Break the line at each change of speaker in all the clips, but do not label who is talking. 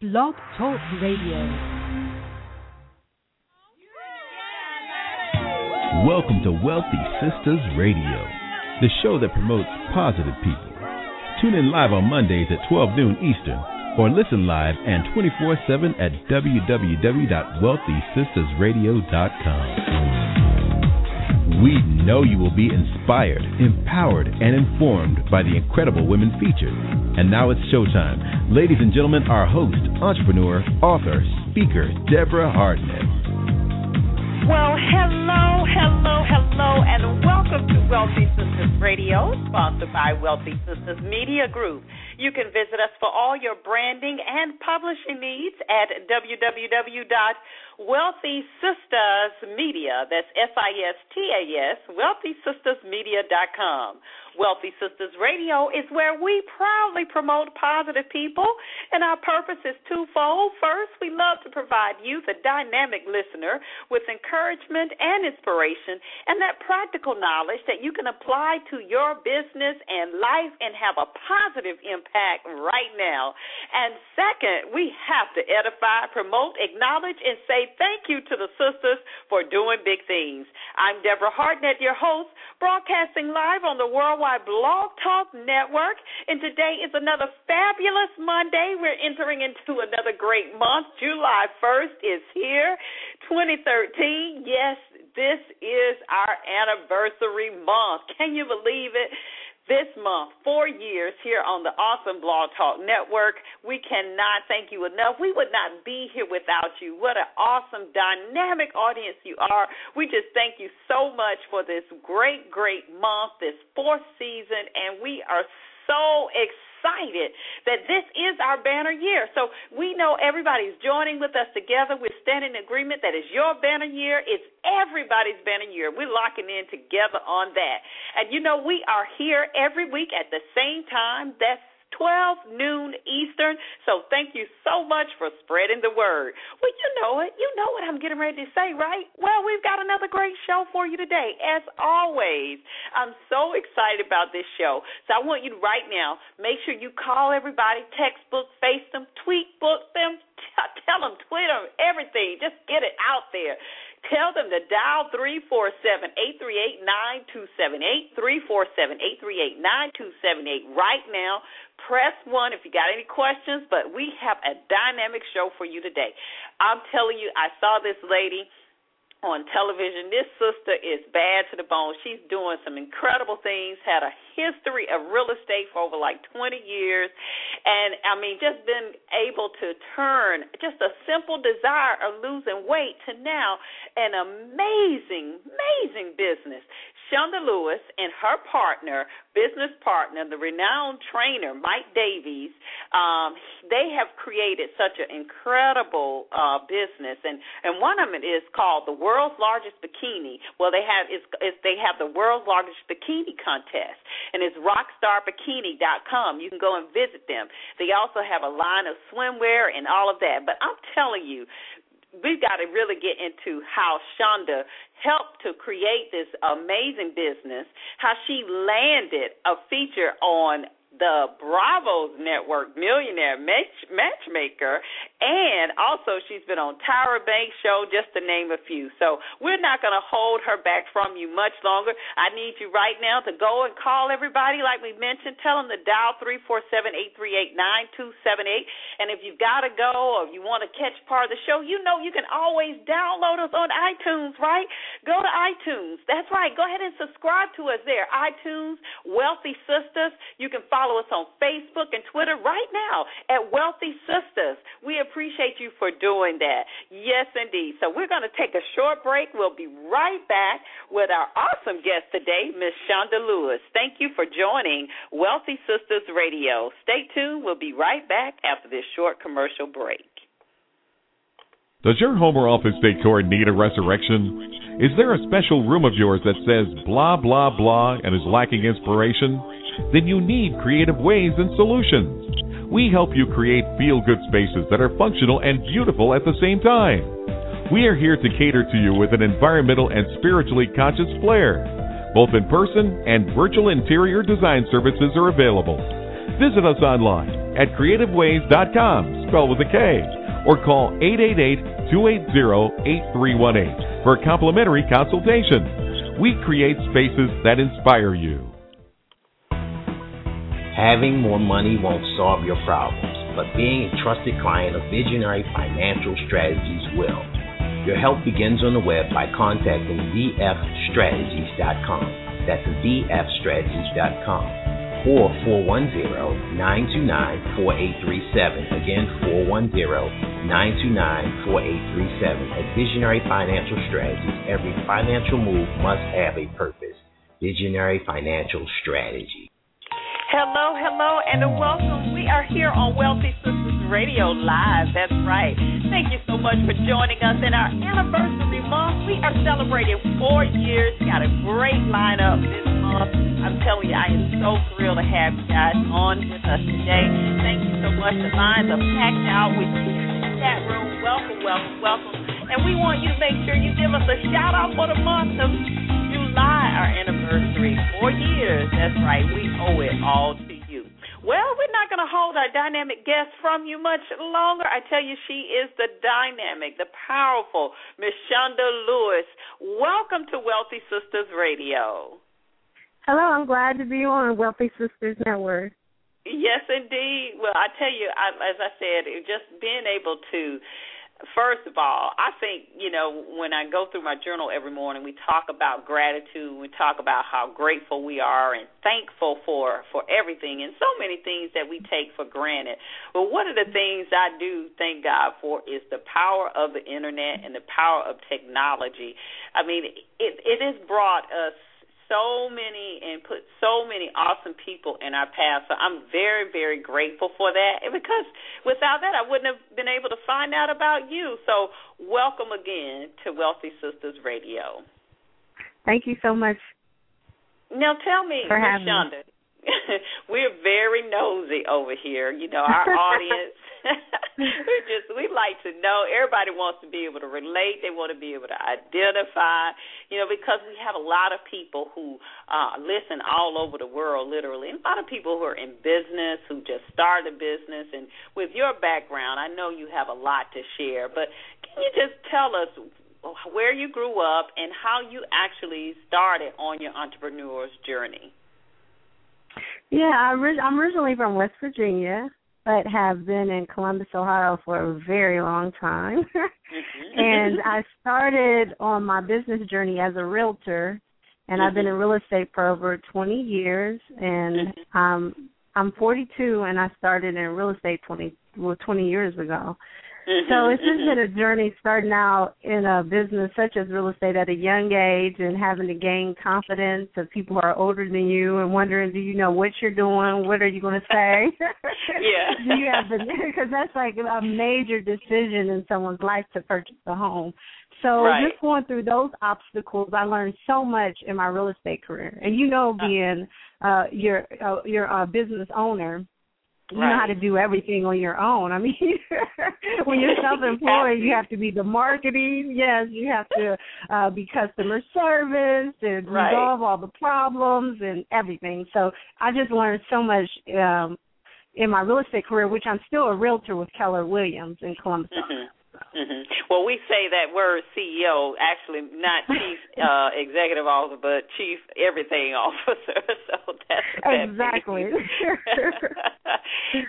Blog Talk Radio.
Welcome to Wealthy Sisters Radio, the show that promotes positive people. Tune in live on Mondays at 12 noon Eastern, or listen live and 24 7 at www.wealthysistasradio.com. We know you will be inspired, empowered, and informed by the incredible women featured. And now it's showtime. Ladies and gentlemen, our host, entrepreneur, author, speaker, Deborah Hardnett.
Well, hello, hello, hello, and welcome to Wealthy Sisters Radio, sponsored by Wealthy Sisters Media Group. You can visit us for all your branding and publishing needs at www.wealthysistasmedia, that's S-I-S-T-A-S, wealthysistasmedia.com. Wealthy Sisters Radio is where we proudly promote positive people, and our purpose is twofold. First, we love to provide you, the dynamic listener, with encouragement and inspiration and that practical knowledge that you can apply to your business and life and have a positive impact right now. And second, we have to edify, promote, acknowledge, and say thank you to the sisters for doing big things. I'm Deborah Hardnett, your host, broadcasting live on the Worldwide Blog Talk Network. And today is another fabulous Monday. We're entering into another great month. July 1st is here, 2013. Yes, this is our anniversary month. Can you believe it? This month, four years here on the Awesome Blog Talk Network. We cannot thank you enough. We would not be here without you. What an awesome, dynamic audience you are. We just thank you so much for this great, great month, this fourth season, and we are so excited excited that this is our banner year. So we know everybody's joining with us together. We're standing in agreement that it's your banner year. It's everybody's banner year. We're locking in together on that. And you know, we are here every week at the same time. That's 12 noon Eastern. So thank you so much for spreading the word. Well, you know it. You know what I'm getting ready to say, right? Well, we've got another great show for you today. As always, I'm so excited about this show. So I want you to right now make sure you call everybody, text book, face them, tweet book them, tell them, tweet them, everything. Just get it out there. Tell them to dial 347 838 9278, 347 838 9278 right now. Press 1 if you got any questions, but we have a dynamic show for you today. I'm telling you, I saw this lady on television. This sister is bad to the bone. She's doing some incredible things, had a history of real estate for over like 20 years, and I mean, just been able to turn just a simple desire of losing weight to now an amazing, amazing business. Shonda Lewis and her partner, business partner, the renowned trainer Mike Davies, um, they have created such an incredible uh, business, and and one of them is called the world's largest bikini. Well, they have is they have the world's largest bikini contest, and it's rockstarbikini.com. You can go and visit them. They also have a line of swimwear and all of that. But I'm telling you, we've got to really get into how Shonda helped to create this amazing business, how she landed a feature on the Bravos Network Millionaire Match, Matchmaker, and also she's been on Tyra Banks Show, just to name a few. So we're not going to hold her back from you much longer. I need you right now to go and call everybody, like we mentioned. Tell them to dial three four seven eight three eight nine two seven eight. And if you've got to go or you want to catch part of the show, you know you can always download us on iTunes, right? Go to iTunes. That's right. Go ahead and subscribe to us there. iTunes, Wealthy Sisters. You can follow follow us on Facebook and Twitter right now at Wealthy Sisters. We appreciate you for doing that. Yes, indeed. So we're going to take a short break. We'll be right back with our awesome guest today, Miss Shonda Lewis. Thank you for joining Wealthy Sisters Radio. Stay tuned. We'll be right back after this short commercial break.
Does your home or office decor need a resurrection? Is there a special room of yours that says blah, blah, blah and is lacking inspiration? Then you need creative ways and solutions. We help you create feel good spaces that are functional and beautiful at the same time. We are here to cater to you with an environmental and spiritually conscious flair. Both in person and virtual interior design services are available. Visit us online at creativeways.com, spelled with a K or call 888-280-8318 for a complimentary consultation. We create spaces that inspire you.
Having more money won't solve your problems, but being a trusted client of Visionary Financial Strategies will. Your help begins on the web by contacting vfstrategies.com. That's vfstrategies.com or 410-929-4837. Again, 410-929-4837. At Visionary Financial Strategies, every financial move must have a purpose. Visionary Financial Strategy.
Hello, hello, and welcome. We are here on Wealthy Sisters Radio Live. That's right. Thank you so much for joining us in our anniversary month. We are celebrating four years. Got a great lineup this month. I'm telling you, I am so thrilled to have you guys on with us today. Thank you so much. The lines are packed out. We see you in the chat room. Welcome, welcome, welcome. And we want you to make sure you give us a shout out for the month of July, our anniversary. Four years. That's right. We owe it all to you. Well, we're not going to hold our dynamic guest from you much longer. I tell you, she is the dynamic, the powerful Miss Shonda Lewis. Welcome to Wealthy Sisters Radio.
Hello, I'm glad to be on Wealthy Sisters Network.
Yes, indeed. Well, I tell you, I, as I said, just being able to First of all, I think, you know, when I go through my journal every morning, we talk about gratitude, we talk about how grateful we are and thankful for for everything and so many things that we take for granted. But one of the things I do thank God for is the power of the internet and the power of technology. I mean, it it has brought us so many and put so many awesome people in our path. So I'm very, very grateful for that. And because without that, I wouldn't have been able to find out about you. So welcome again to Wealthy Sisters Radio.
Thank you so much.
Now tell me,
having
Shonda, we're very nosy over here. You know, our audience we just we like to know. Everybody wants to be able to relate. They want to be able to identify. You know, because we have a lot of people who uh listen all over the world, literally, and a lot of people who are in business who just started a business. And with your background, I know you have a lot to share. But can you just tell us where you grew up and how you actually started on your entrepreneur's journey?
Yeah, I'm originally from West Virginia but have been in Columbus, Ohio for a very long time.
Mm-hmm.
and I started on my business journey as a realtor and I've been in real estate for over 20 years and um I'm 42 and I started in real estate 20 well 20 years ago. So it's just been a journey starting out in a business such as real estate at a young age and having to gain confidence of people who are older than you and wondering, do you know what you're doing? What are you going to say?
yeah.
do you have the because that's like a major decision in someone's life to purchase a home. So
right.
just going through those obstacles, I learned so much in my real estate career. And you know, being uh, your uh, your uh, business owner you
right.
know how to do everything on your own. I mean, when you're self-employed, you have to be the marketing. Yes, you have to uh, be customer service and
right.
resolve all the problems and everything. So I just learned so much um, in my real estate career, which I'm still a realtor with Keller Williams in Columbus.
Mm-hmm. Mm-hmm. Well, we say that word CEO, actually not chief uh, executive officer, but chief everything officer. So that's what
exactly.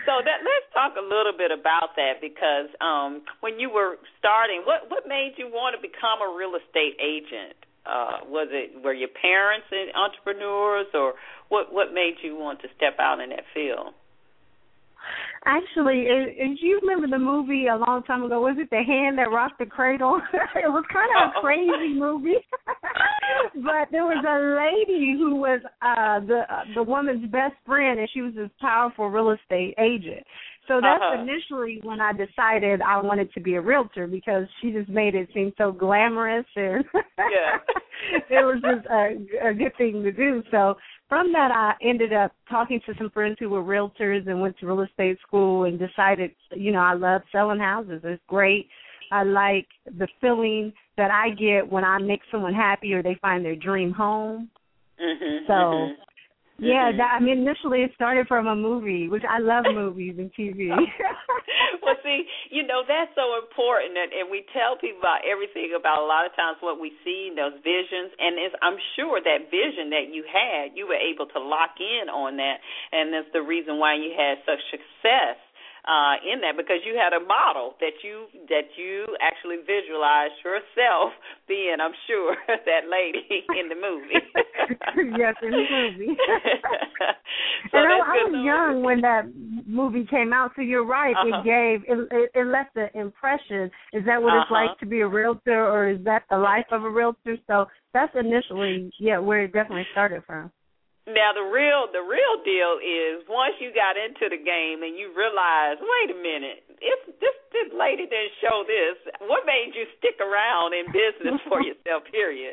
so that let's talk a little bit about that because um, when you were starting, what what made you want to become a real estate agent? uh, was it were your parents entrepreneurs, or what what made you want to step out in that field?
Actually, if you remember the movie a long time ago, was it The Hand That Rocked the Cradle? it was kind of a crazy movie, but there was a lady who was uh the uh, the woman's best friend, and she was this powerful real estate agent. So that's uh-huh. initially when I decided I wanted to be a realtor because she just made it seem so glamorous and
yeah.
it was just a, a good thing to do. So from that, I ended up talking to some friends who were realtors and went to real estate school and decided, you know, I love selling houses. It's great. I like the feeling that I get when I make someone happy or they find their dream home.
Mm-hmm,
so
mm-hmm.
Yeah, mm-hmm. that, I mean, initially it started from a movie, which I love movies and TV.
well, see, you know that's so important, and, and we tell people about everything about a lot of times what we see, in those visions, and it's, I'm sure that vision that you had, you were able to lock in on that, and that's the reason why you had such success uh, in that because you had a model that you that you actually visualized yourself being. I'm sure that lady in the movie.
yes, in the movie.
so
and I,
I
was young when that movie came out, so you're right.
Uh-huh.
It gave it, it, it left the impression. Is that what
uh-huh.
it's like to be a realtor, or is that the life of a realtor? So that's initially yeah where it definitely started from.
Now the real the real deal is once you got into the game and you realize, wait a minute, if this this lady didn't show this, what made you stick around in business for yourself? Period.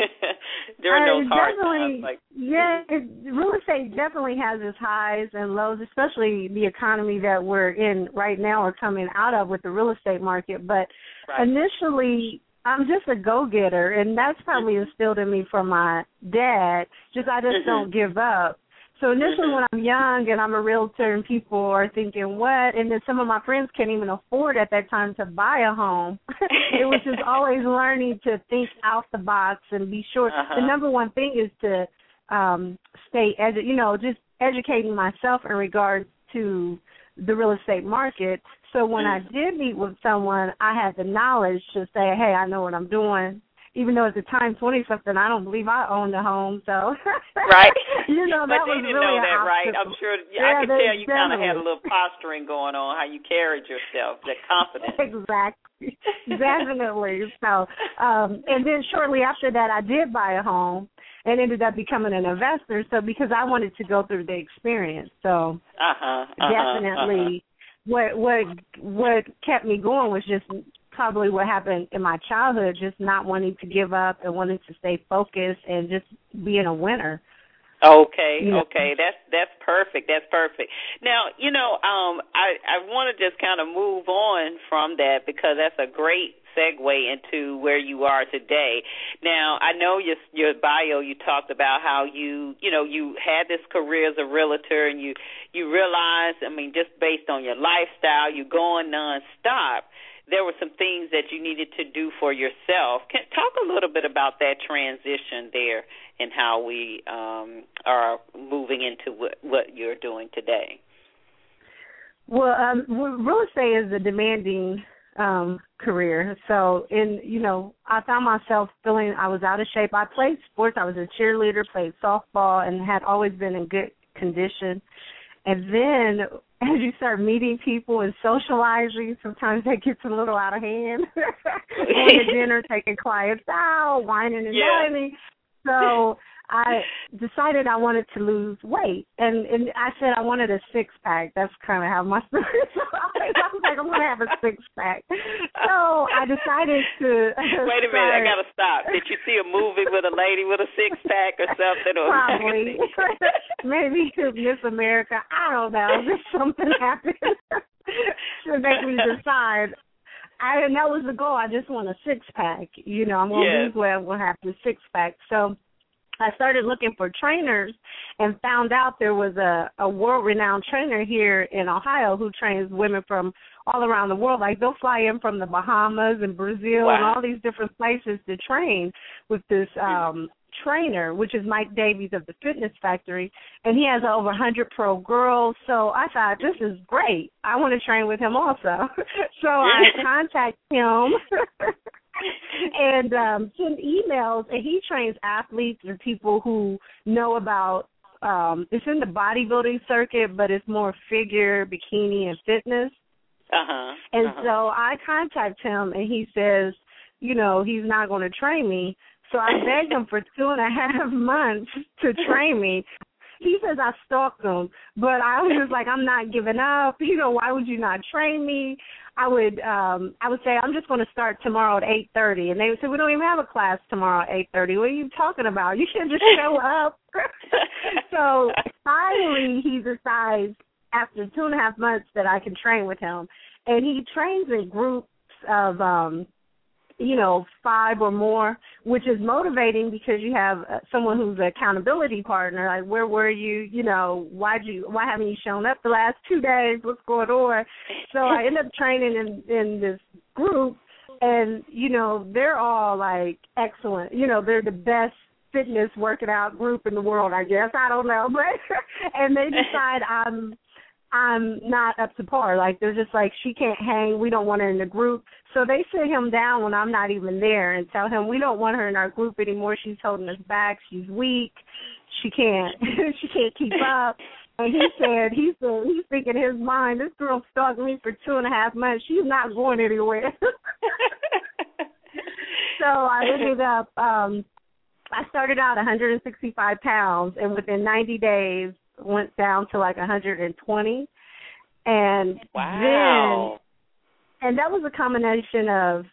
During
uh,
those hard times, like
yeah, it, real estate definitely has its highs and lows, especially the economy that we're in right now or coming out of with the real estate market. But
right.
initially, I'm just a go getter, and that's probably instilled in me from my dad. Just I just
mm-hmm.
don't give up. So initially,
mm-hmm.
when I'm young and I'm a realtor, and people are thinking, "What?" and then some of my friends can't even afford at that time to buy a home. it was just always learning to think out the box and be sure.
Uh-huh.
The number one thing is to um stay edu- you know just educating myself in regards to the real estate market so when I
Mm-hmm.
did meet with someone, I had the knowledge to say, "Hey, I know what I'm doing." Even though at the time, twenty something, I don't believe I owned a home. So,
right,
you know,
but
that
they
was
didn't
really
know that, right? I'm sure.
Yeah,
I could
they
tell you kind of had a little posturing going on, how you carried yourself, that confidence.
exactly, definitely. So, um, and then shortly after that, I did buy a home and ended up becoming an investor. So because I wanted to go through the experience, so
Uh huh. Uh-huh,
definitely what what what kept me going was just probably what happened in my childhood just not wanting to give up and wanting to stay focused and just being a winner
Okay,
Yeah.
okay, that's that's perfect. That's perfect. Now, you know, um, I I want to just kind of move on from that because that's a great segue into where you are today. Now, I know your your bio you talked about how you, you know, you had this career as a realtor and you you realized, I mean, just based on your lifestyle, you're going nonstop. There were some things that you needed to do for yourself. Can talk a little bit about that transition there and how we um, are moving into what, what you're doing today.
well um real estate is a demanding um career so and you know i found myself feeling i was out of shape i played sports i was a cheerleader played softball and had always been in good condition and then as you start meeting people and socializing, sometimes that gets a little out of hand. Going to dinner, taking clients out, wining and
Yeah.
dining. So I decided I wanted to lose weight, and and I said I wanted a six pack. That's kind of how my story. started. I was like, I'm gonna have a six pack. So I decided to.
Wait a minute, I gotta stop. Did you see a movie with a lady with a six pack or something? Or
Probably. Maybe Miss America. I don't know. Just something happened to make me decide. I and that was the goal. I just want a six pack. You know, I'm gonna
Yes.
lose weight. I'm gonna have the six pack. So I started looking for trainers and found out there was a a world renowned trainer here in Ohio who trains women from all around the world. Like they'll fly in from the Bahamas and Brazil and all these different places to train with this um trainer, which is Mike Davies of the Fitness Factory, and he has over 100 pro girls. So I thought this is great. I want to train with him also. so I contact him. and um send emails and he trains athletes and people who know about um it's in the bodybuilding circuit but it's more figure, bikini and fitness.
Uh-huh.
And
uh-huh.
so I contact him and he says, you know, he's not going to train me. So I begged him for two and a half months to train me. He says I stalked him, but I was just like, I'm not giving up. You know, why would you not train me? I would um I would say I'm just going to start tomorrow at 8:30 and they would say we don't even have a class tomorrow at 8:30. What are you talking about? You should just show up. so finally he decides after two and a half months that I can train with him and he trains in groups of um you know five or more which is motivating because you have uh, someone who's an accountability partner. Like where were you you know why'd you why haven't you shown up the last two days? What's going on? So i end up training in in this group and you know they're all like excellent. You know they're the best fitness working out group in the world i guess. I don't know but and they decide i'm I'm not up to par. Like they're just like she can't hang. We don't want her in the group. So they sit him down when I'm not even there and tell him we don't want her in our group anymore. She's holding us back. She's weak. She can't. she can't keep up. And he said he said he's thinking in his mind this girl stalked me for two and a half months. She's not going anywhere. so I ended up. um I started out 165 pounds, and within 90 days went down to like 120 and
wow.
then and that was a combination of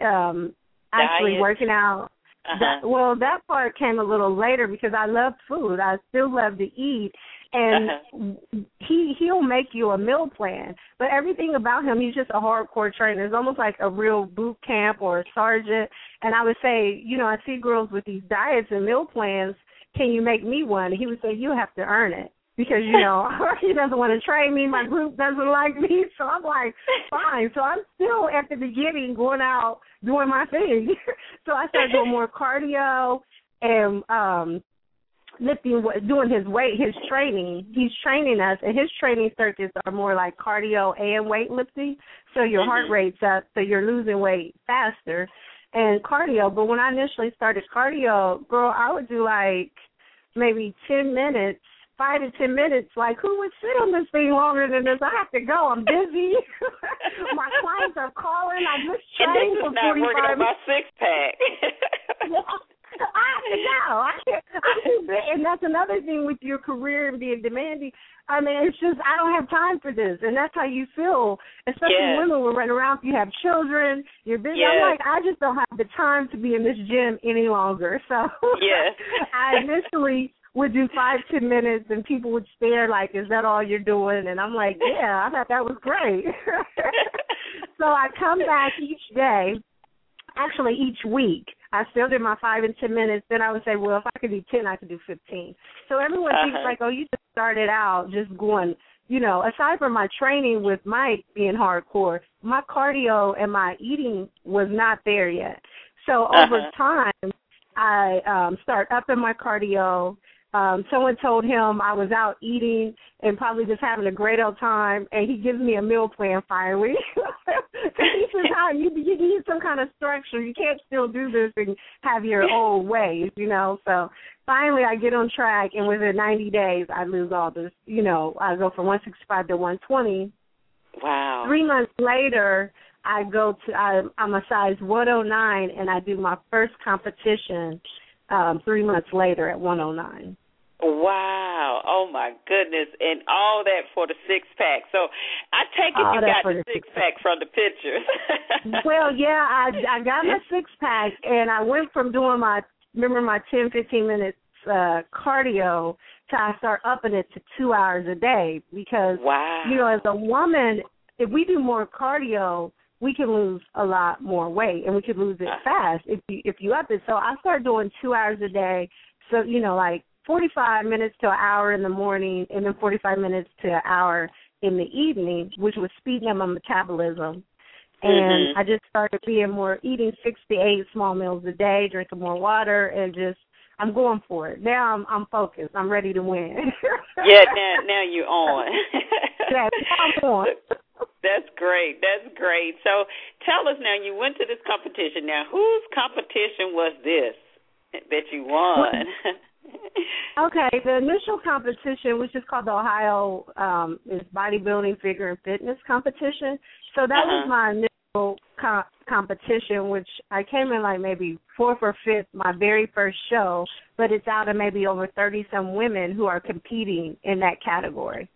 um actually
Diet.
working out
Uh-huh.
that, well that part came a little later because I love food I still love to eat and
Uh-huh.
he he'll make you a meal plan but everything about him he's just a hardcore trainer it's almost like a real boot camp or a sergeant and I would say you know I see girls with these diets and meal plans can you make me one? And he would say, you have to earn it because you know he doesn't want to train me. My group doesn't like me, so I'm like, fine. So I'm still at the beginning going out doing my thing. so I started doing more cardio and um lifting, doing his weight, his training. He's training us, and his training circuits are more like cardio and weightlifting. So your heart rate's up, so you're losing weight faster. And cardio, but when I initially started cardio, girl, I would do like maybe ten minutes, five to ten minutes. Like, who would sit on this thing longer than this? I have to go. I'm busy. my clients are calling. I'm just trained for forty
working on my six pack.
I have to go. I can't, I'm too big. And that's another thing with your career and being demanding. I mean, it's just I don't have time for this, and that's how you feel. Especially
Yes.
women will run around. You have children. You're busy.
Yes.
I'm like, I just don't have the time to be in this gym any longer. So
Yes.
I initially would do five ten minutes, and people would stare like, "Is that all you're doing?" And I'm like, "Yeah, I thought that was great." so I come back each day actually each week. I still did my five and ten minutes. Then I would say, well, if I could do ten, I could do fifteen. So everyone thinks
Uh-huh.
like, oh, you just started out just going. You know, aside from my training with Mike being hardcore, my cardio and my eating was not there yet. So over
Uh-huh.
time, I um start upping my cardio. Um, someone told him I was out eating and probably just having a great old time, and he gives me a meal plan finally. he says, "How you, you need some kind of structure. You can't still do this and have your old ways, you know." So finally, I get on track, and within 90 days, I lose all this. You know, I go from 165 to 120.
wow.
Three months later, I go to I, I'm a size 109, and I do my first competition. Um, three months later at 109.
Wow. Oh my goodness. And all that for the six pack. So I take it
All
you got the six pack from the pictures.
well, yeah, I I got my six pack and I went from doing my remember my ten fifteen minutes uh cardio to I start upping it to two hours a day because
wow.
you know as a woman if we do more cardio we can lose a lot more weight and we can lose it fast if you if you up it. So I started doing two hours a day. So, you know, like forty five minutes to an hour in the morning and then forty five minutes to an hour in the evening, which was speeding up my metabolism. And
Mhm.
I just started being more eating six to eight small meals a day, drinking more water and just I'm going for it. Now I'm I'm focused. I'm ready to win.
yeah, now now you're on.
yeah, I'm on.
That's great. That's great. So tell us now, you went to this competition. Now, whose competition was this that you won?
Okay, the initial competition, which is called the Ohio um, is bodybuilding figure and fitness competition. So that uh-huh. was my initial com- competition, which I came in like maybe fourth or fifth, my very first show. But it's out of maybe over thirty some women who are competing in that category.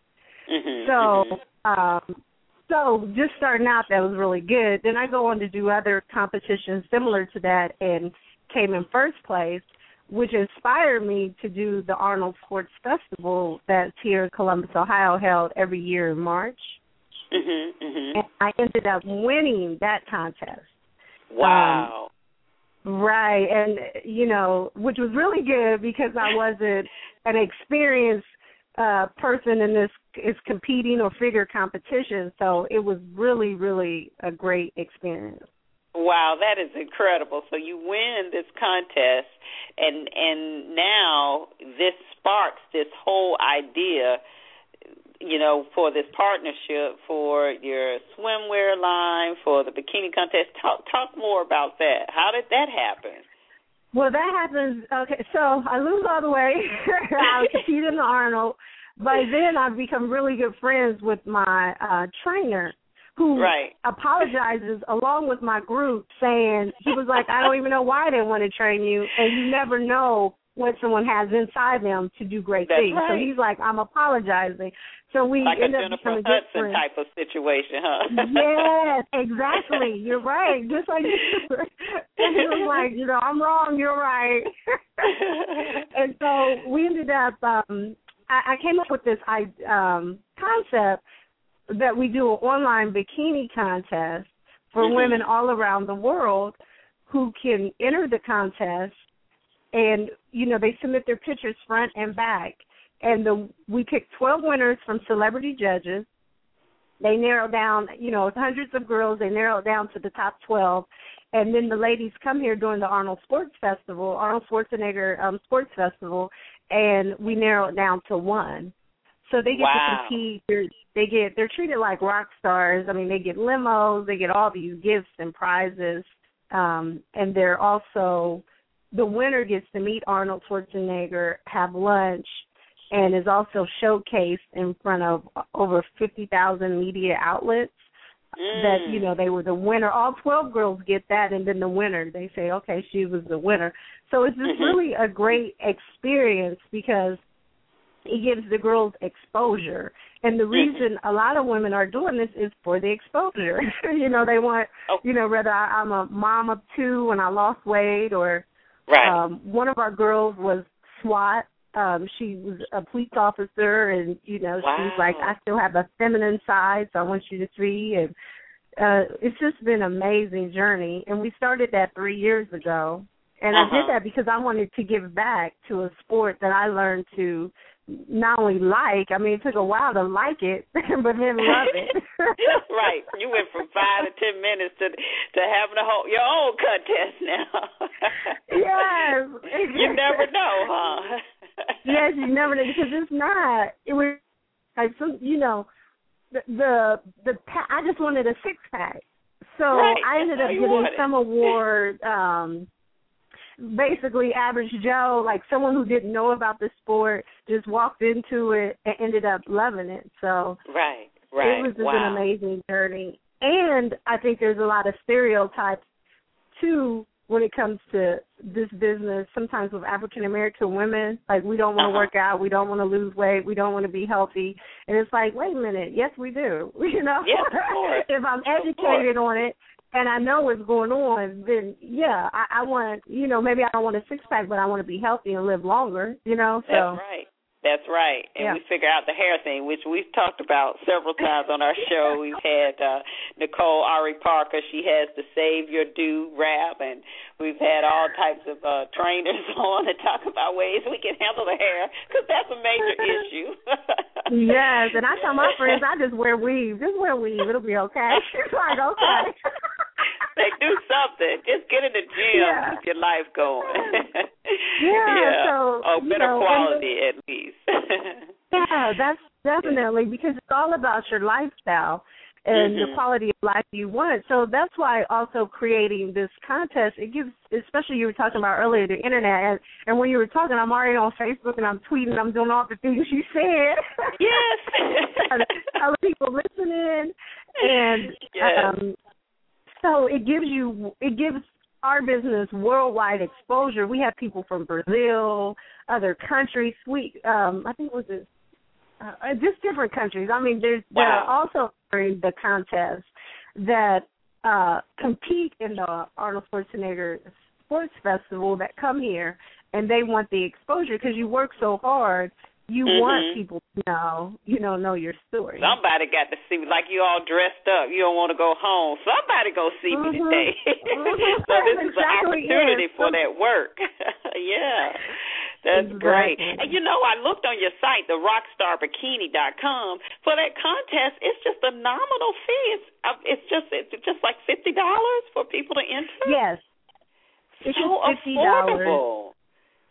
Mm-hmm,
so, mm-hmm. um, so just starting out, that was really good. Then I go on to do other competitions similar to that, and came in first place which inspired me to do the Arnold Sports Festival that's here in Columbus, Ohio, held every year in March.
Mm-hmm, mm-hmm.
And I ended up winning that contest.
Wow.
Um, right, and you know, which was really good because I wasn't an experienced uh person in this is competing or figure competition, so it was really, really a great experience.
Wow, that is incredible. So you win this contest and and now this sparks this whole idea you know, for this partnership for your swimwear line, for the bikini contest. Talk talk more about that. How did that happen?
Well, that happens. Okay, so I lose all the way. I compete in the Arnold. By then, I've become really good friends with my uh trainer, who
right.
apologizes along with my group saying he was like, I don't even know why I didn't want to train you and you never know what someone has inside them to do great
That's
things.
Right.
So he's like, I'm apologizing. So we
like
end
a
up
Jennifer Hudson
friends.
type of situation, huh?
yes, exactly. You're right. Just like you and he was like, you know, I'm wrong, you're right. and so we ended up um I, I came up with this I um concept that we do an online bikini contest for
mm-hmm.
women all around the world who can enter the contest and you know they submit their pictures front and back. And the we pick 12 winners from celebrity judges. They narrow down you know hundreds of girls they narrow it down to the top 12 and then the ladies come here during the Arnold Sports Festival Arnold Schwarzenegger um Sports Festival and we narrow it down to one so they get
wow.
to compete. They're, they get they're treated like rock stars. I mean, they get limos, they get all these gifts and prizes, um, and they're also the winner gets to meet Arnold Schwarzenegger, have lunch, and is also showcased in front of over fifty thousand media outlets.
Mm.
That you know they were the winner. All twelve girls get that, and then the winner they say, okay, she was the winner. So it's just
mm-hmm.
really a great experience because it gives the girls exposure. And the
Mm-hmm.
reason a lot of women are doing this is for the exposure. you know, they want,
oh.
you know, whether I, I'm a mom of two and I lost weight or
right.
um one of our girls was SWAT. Um, she was a police officer and, you know,
wow.
she's like, I still have a feminine side, so I want you to see and uh it's just been an amazing journey and we started that three years ago and
uh-huh.
I did that because I wanted to give back to a sport that I learned to not only like, I mean, it took a while to like it, but then love it.
right. You went from five to ten minutes to to having a whole your own contest now.
yes.
you never know, huh?
yes, you never know because it's not. It was like some, you know, the the the. I just wanted a six pack, so
right.
I ended up getting some award. um basically average Joe, like someone who didn't know about the sport, just walked into it and ended up loving it. So
right, right,
it was just
wow.
an amazing journey. And I think there's a lot of stereotypes too when it comes to this business. Sometimes with African American women, like we don't want to
uh-huh.
work out, we don't want to lose weight, we don't want to be healthy, and it's like, wait a minute, yes we do. You know,
yes,
if I'm educated on it and I know what's going on, then yeah, I, I want you know maybe I don't want a six pack, but I want to be healthy and live longer. You know, so
that's right. That's right. And
yeah.
we figure out the hair thing, which we've talked about several times on our show. We've had uh Nicole Ari Parker. She has the Save Your Do wrap, and we've had all types of uh trainers on to talk about ways we can handle the hair because that's a major issue.
yes, and I tell my friends I just wear weave. Just wear weave. It'll be okay. It's like okay.
They do something. Just get in the gym,
Yeah.
keep your life going.
Yeah,
yeah.
so,
oh, better
know,
quality at least.
Yeah, that's definitely because it's all about your lifestyle. and
mm-hmm.
the quality of life you want. So that's why also creating this contest it gives, especially you were talking about earlier the internet, and, and when you were talking, I'm already on Facebook and I'm tweeting, I'm doing all the things you said.
Yes.
Other people listening, and
yes.
um, so it gives you it gives our business worldwide exposure. We have people from Brazil, other countries. We um I think it was it uh, just different countries. I mean, there's
wow.
there are also during the contest that uh compete in the Arnold Schwarzenegger Sports Festival that come here and they want the exposure because you work so hard you
mm-hmm.
want people to know, you know, know your story.
Somebody got to see me, like you all dressed up. You don't want to go home. Somebody go see
mm-hmm.
me today.
mm-hmm.
so this is
exactly
an opportunity
is.
for that work. yeah. That's
exactly.
great. And you know, I looked on your site, the rockstarbikini.com, for that contest. It's just a nominal fee. It's uh, it's just it's just like fifty dollars for people to enter.
Yes. It's
so
fifty dollars.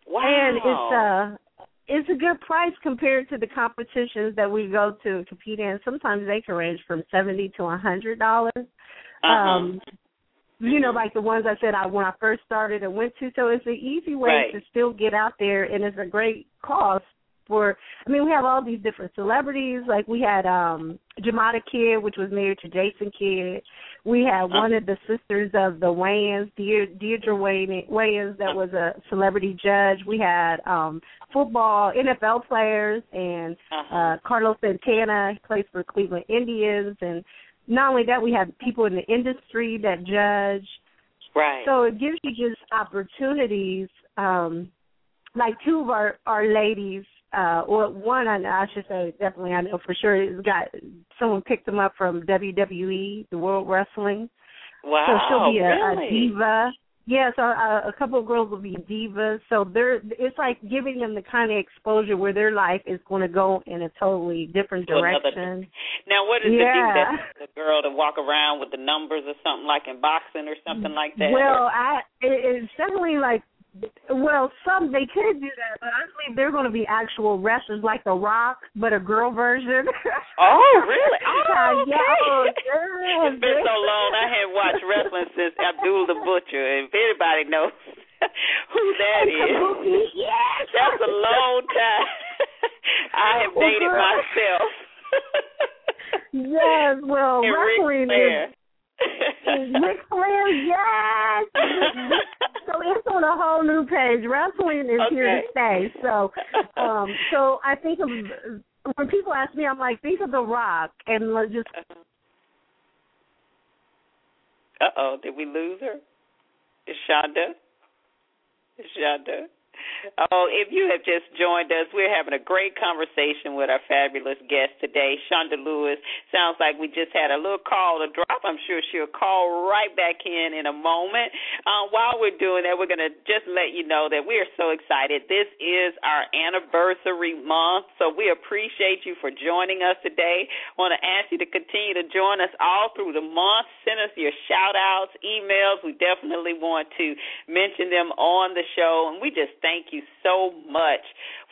Wow.
And it's uh it's a good price compared to the competitions that we go to and compete in. Sometimes they can range from seventy to a hundred dollars.
Uh-huh.
Um you know, like the ones I said I when I first started and went to. So it's an easy way
right.
to still get out there and it's a great cause for I mean, we have all these different celebrities. Like we had um Joumana Kidd, which was married to Jason Kidd. We had
uh-huh.
one of the sisters of the Wayans, Deirdre Wayans, that was a celebrity judge. We had um football NFL players and
uh-huh.
uh Carlos Santana he plays for Cleveland Indians and not only that we have people in the industry that judge.
Right.
So it gives you just opportunities um like two of our our ladies uh or one I, I should say definitely I know for sure it's got someone picked them up from WWE, the World Wrestling.
Wow.
So she'll be a,
really?
a diva. Yeah, so uh, a couple of girls will be divas. So they're it's like giving them the kind of exposure where their life is going to go in a totally different
To another-
direction.
Now, what is
Yeah.
the? The girl to walk around with the numbers or something like in boxing or something like that.
Well,
or-
I it, it's definitely like well, some they could do that, but I believe they're going to be actual wrestlers like The Rock, but a girl version.
Oh, really? Oh, okay.
yeah, oh, yeah.
It's been so long. I haven't watched wrestling since Abdul the Butcher. If anybody knows who that is,
And
is,
Kabuki, yes.
that's a long time. I have dated
girl.
myself.
Yes, well,
and
wrestling
Flair.
is Ric Flair, yes. So it's on a whole new page. Wrestling is here to stay. So, um, so I think of when people ask me, I'm like, think of The Rock, and let's just
Uh oh, did we lose her? Is Shonda? Is Shonda? Oh, if you have just joined us, we're having a great conversation with our fabulous guest today, Shonda Lewis. Sounds like we just had a little call to drop. I'm sure she'll call right back in in a moment. Um, while we're doing that, we're going to just let you know that we are so excited. This is our anniversary month, so we appreciate you for joining us today. want to ask you to continue to join us all through the month. Send us your shout outs, emails. We definitely want to mention them on the show, and we just thank you so much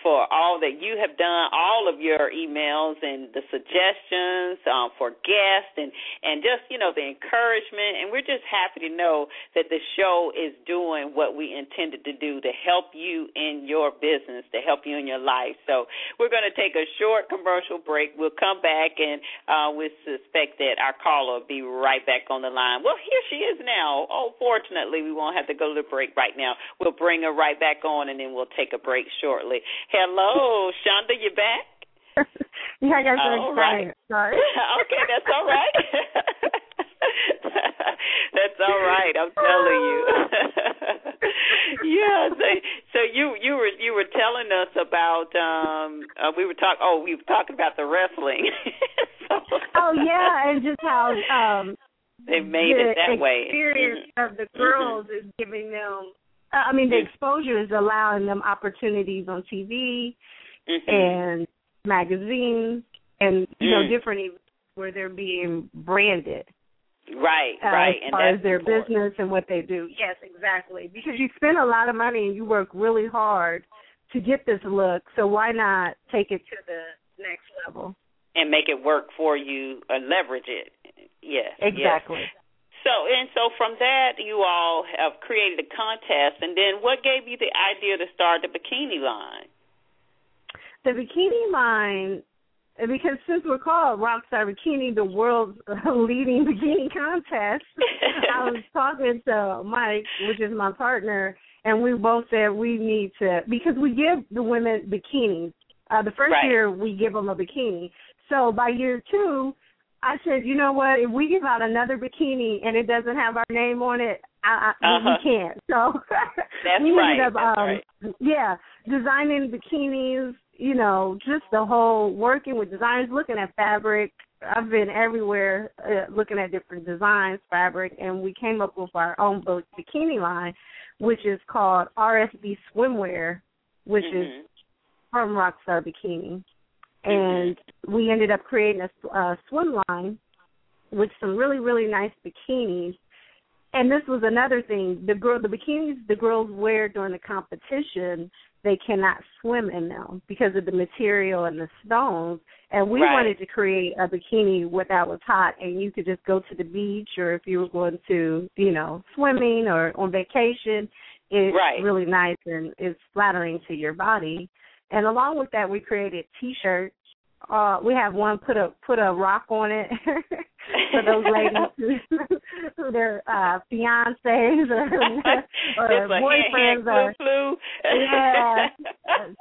for all that you have done, all of your emails and the suggestions um, for guests and, and just, you know, the encouragement. And we're just happy to know that the show is doing what we intended to do to help you in your business, to help you in your life. So we're going to take a short commercial break. We'll come back and uh, we suspect that our caller will be right back on the line. Well, here she is now. Oh, fortunately, we won't have to go to the break right now. We'll bring her right back on and then we'll take a break shortly. Hello, Shonda, you back?
yeah, I got so excited.
right.
Sorry.
okay, that's all right. that's all right. I'm telling you. yeah. So, so you you were you were telling us about um uh, we were talk oh we were talking about the wrestling. so,
oh yeah, and just how um
they made
the
it that way.
experience
Mhm.
of the girls is giving them. Uh, I mean, the exposure is allowing them opportunities on TV
Mhm.
and magazines, and you know
Mm.
different events where they're being branded
Right,
uh,
right,
as
and
far
that's
as their
important.
business and what they do. Yes, exactly. Because you spend a lot of money and you work really hard to get this look, so why not take it to the next level?
and make it work for you or leverage it Yes.
Exactly.
Yes. So and so from that you all have created a contest and then what gave you the idea to start the bikini line?
The bikini line because since we're called Rockstar Bikini, the world's leading bikini contest, I was talking to Mike, which is my partner, and we both said we need to because we give the women bikinis. Uh, the first
right.
year we give them a bikini. So by year two, I said, you know what? If we give out another bikini and it doesn't have our name on it, I, I,
uh-huh.
we can't. So
That's
we
right.
ended up,
That's
um,
right.
yeah, designing bikinis. You know, just the whole working with designers, looking at fabric. I've been everywhere uh, looking at different designs, fabric, and we came up with our own bikini line, which is called RSB Swimwear, which
mm-hmm.
is from Rockstar Bikini and we ended up creating a uh, swim line with some really really nice bikinis and this was another thing the girl the bikinis the girls wear during the competition they cannot swim in them because of the material and the stones and we
right.
wanted to create a bikini where that was hot and you could just go to the beach or if you were going to you know swimming or on vacation it's
right.
really nice and it's flattering to your body and along with that, we created T-shirts. Uh, we have one put a put a rock on it for those ladies who their uh, fiancés or, or
it's
boyfriends
a
or
flu, flu.
yeah,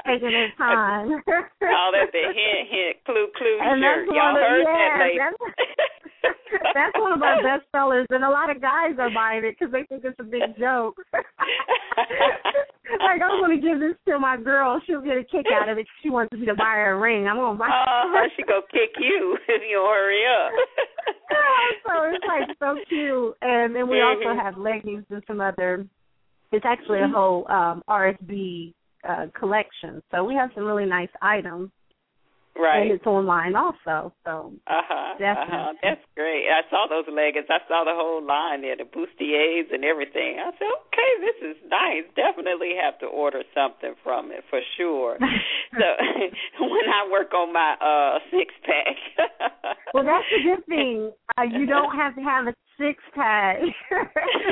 taking their time.
oh, that's the hint hint clue clue
and
shirt.
That's
Y'all
one of,
heard
yeah,
that.
That's, that's one of our best sellers, and a lot of guys are buying it because they think it's a big joke. Like I'm to give this to my girl; she'll get a kick out of it. She wants me to buy her a ring. I'm going to buy.
Uh, she go kick you if you hurry up.
so it's like so cute, and then we
mm-hmm.
also have leggings and some other. It's actually a whole um RSB uh collection, so we have some really nice items.
Right.
And it's online also. So
uh huh.
definitely.
Uh-huh. That's great. I saw those leggings. I saw the whole line there, the bustiers and everything. I said, okay, this is nice. Definitely have to order something from it for sure. so when I work on my uh six pack.
well, that's the good thing. Uh, you don't have to have a six pack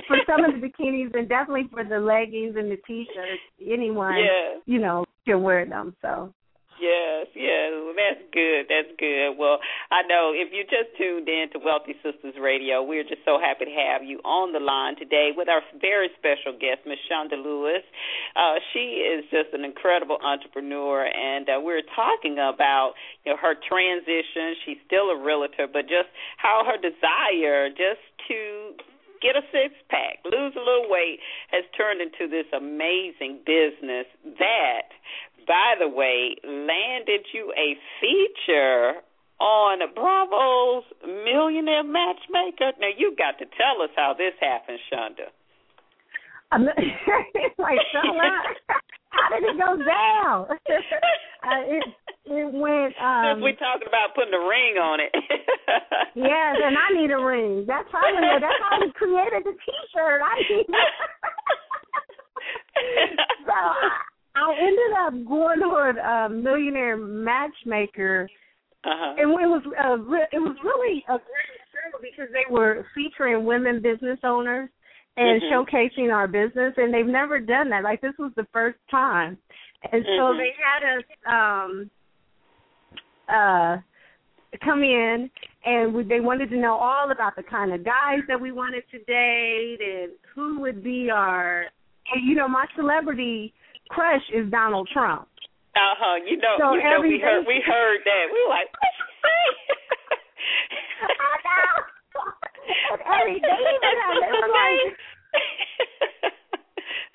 for some of the bikinis, and definitely for the leggings and the t-shirts. Anyone,
yeah.
you know, can wear them. So.
Yes, yes, that's good. That's good. Well, I know if you just tuned in to Wealthy Sistas Radio, we're just so happy to have you on the line today with our very special guest, Miss Shonda Lewis. Uh, she is just an incredible entrepreneur, and uh, we're talking about you know her transition. She's still a realtor, but just how her desire just to get a six pack, lose a little weight, has turned into this amazing business that by the way, landed you a feature on Bravo's Millionaire Matchmaker. Now you got to tell us how this happened, Shonda.
I'm like, how did it go down? uh, it it went. Um,
Since we're talking about putting a ring on it.
yes, and I need a ring. That's how we, that's how we created the T-shirt. I need. so I, ended up going on a millionaire matchmaker,
uh-huh.
and it was uh, it was really a great show because they were featuring women business owners and
mm-hmm.
showcasing our business, and they've never done that. Like this was the first time, and
mm-hmm.
so they had us um uh come in and we, they wanted to know all about the kind of guys that we wanted to date and who would be our and you know my celebrity crush is Donald Trump.
Uh huh. You know,
so
you know, we heard we heard that. We were like, what she say?
I know. every day they were like.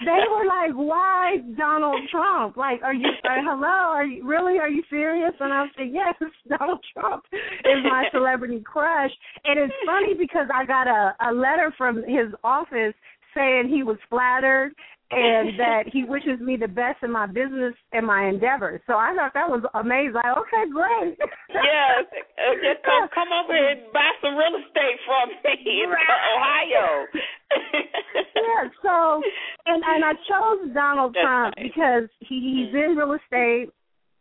they were like, "Why Donald Trump? Like, are you uh, hello? Are you really? Are you serious?" And I said, "Yes, Donald Trump is my celebrity crush." And it's funny because I got a a letter from his office saying he was flattered and that he wishes me the best in my business and my endeavors. So I thought that was amazing. Like, okay, great.
yes, uh, just come come over and buy some real estate from me in
right.
Ohio.
yeah. So, and and I chose Donald
That's
Trump
nice.
because he he's in real estate.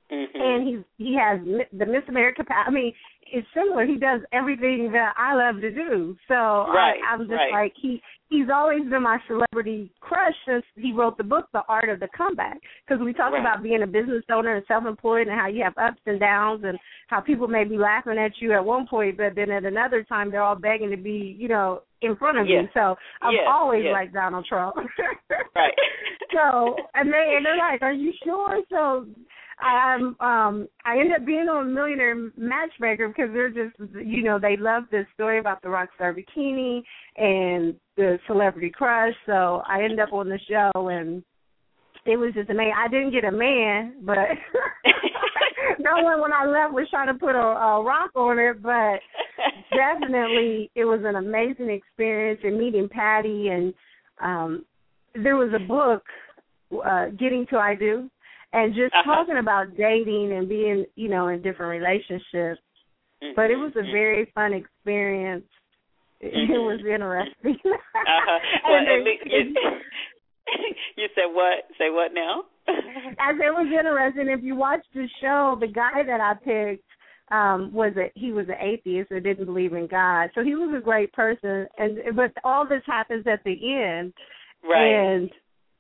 Mm-hmm. And he's he has the Miss America. I mean, it's similar. He does everything that I love to do. So
right,
I, I'm just
right.
like he he's always been my celebrity crush since he wrote the book, The Art of the Comeback. Because we talk
right.
about being a business owner and self-employed and how you have ups and downs and how people may be laughing at you at one point, but then at another time they're all begging to be, you know, in front of
yes.
you. So I'm
yes.
always
yes.
like Donald Trump.
right.
so and they and they're like, "Are you sure?" So I'm um I end up being on Millionaire Matchmaker because they're just you know they love this story about the rock star bikini and the celebrity crush. So I end up on the show and it was just amazing. I didn't get a man, but no one when I left was trying to put a, a rock on it. But definitely, it was an amazing experience and meeting Patty and um there was a book, uh, Getting to I Do, and just
uh-huh.
talking about dating and being, you know, in different relationships.
Mm-hmm.
But it was a very fun experience.
Mm-hmm.
It was interesting.
uh-huh. Well,
And
it, it, you said what? Say what now?
As it was interesting, if you watch the show, the guy that I picked um was a he was an atheist or didn't believe in God. So he was a great person and but all this happens at the end.
Right.
And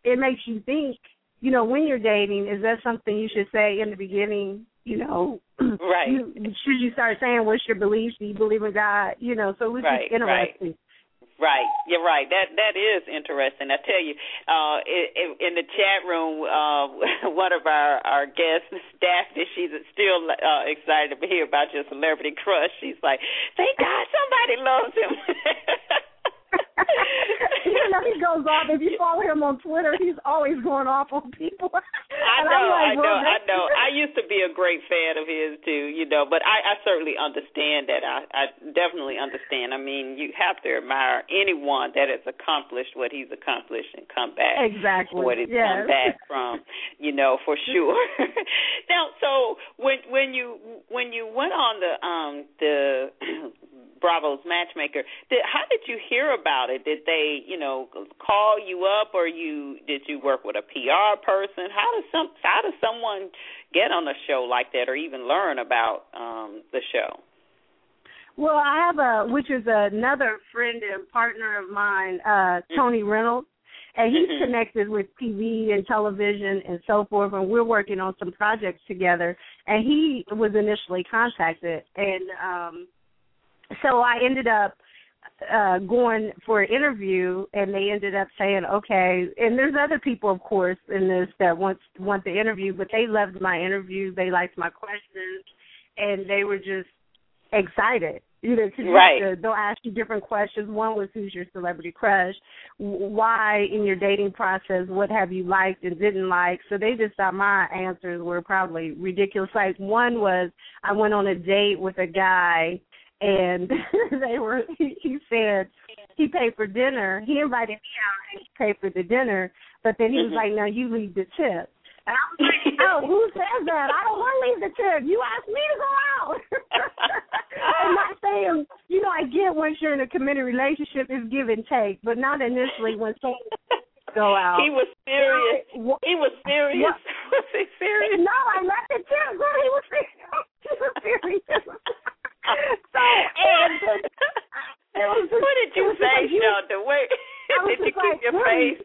it makes you think, you know, when you're dating, is that something you should say in the beginning, you know,
right.
you, should you start saying what's your beliefs? Do you believe in God? You know, so it was
right,
just interesting.
Right. Right, you're right. That that is interesting. I tell you, uh, in, in the chat room, uh, one of our our guests, Daphne, she's still uh, excited to hear about your celebrity crush. She's like, "Thank God somebody loves him."
you know he goes off. If you follow him on Twitter, he's always going off on people.
I know,
like,
I know, I know. I used to be a great fan of his too, you know, but I, I certainly understand that. I, I definitely understand. I mean, you have to admire anyone that has accomplished what he's accomplished and come back
exactly
what he's
yes.
come back from, you know, for sure. now, so when when you when you went on the um the Bravo's matchmaker. Did, how did you hear about it? Did they, you know, call you up, or you did you work with a PR person? How does some how does someone get on a show like that, or even learn about um, the show?
Well, I have a, which is another friend and partner of mine, uh, Tony Reynolds, and he's
Mhm.
connected with TV and television and so forth, and we're working on some projects together. And he was initially contacted, and um, so I ended up uh going for an interview and they ended up saying okay and there's other people of course in this that want want the interview but they loved my interview they liked my questions and they were just excited you know to
Right.
to, they'll ask you different questions. One was who's your celebrity crush? Why in your dating process what have you liked and didn't like? So they just thought my answers were probably ridiculous. Like one was i went on a date with a guy and they were he, he said he paid for dinner he invited me out and he paid for the dinner but then he was
Mhm.
like no you leave the tip and I was like, no, who says that? I don't want to leave the tip. You asked me to go out. I'm not saying, you know, I get once you're in a committed relationship, it's give and take, but not initially when someone go out.
He was serious. He was serious.
What?
Was he serious?
No, I left the tip. Girl, he was serious. He was serious. so, and it was just,
what did you say,
like
Shonda? Wait, did you keep
like,
your face?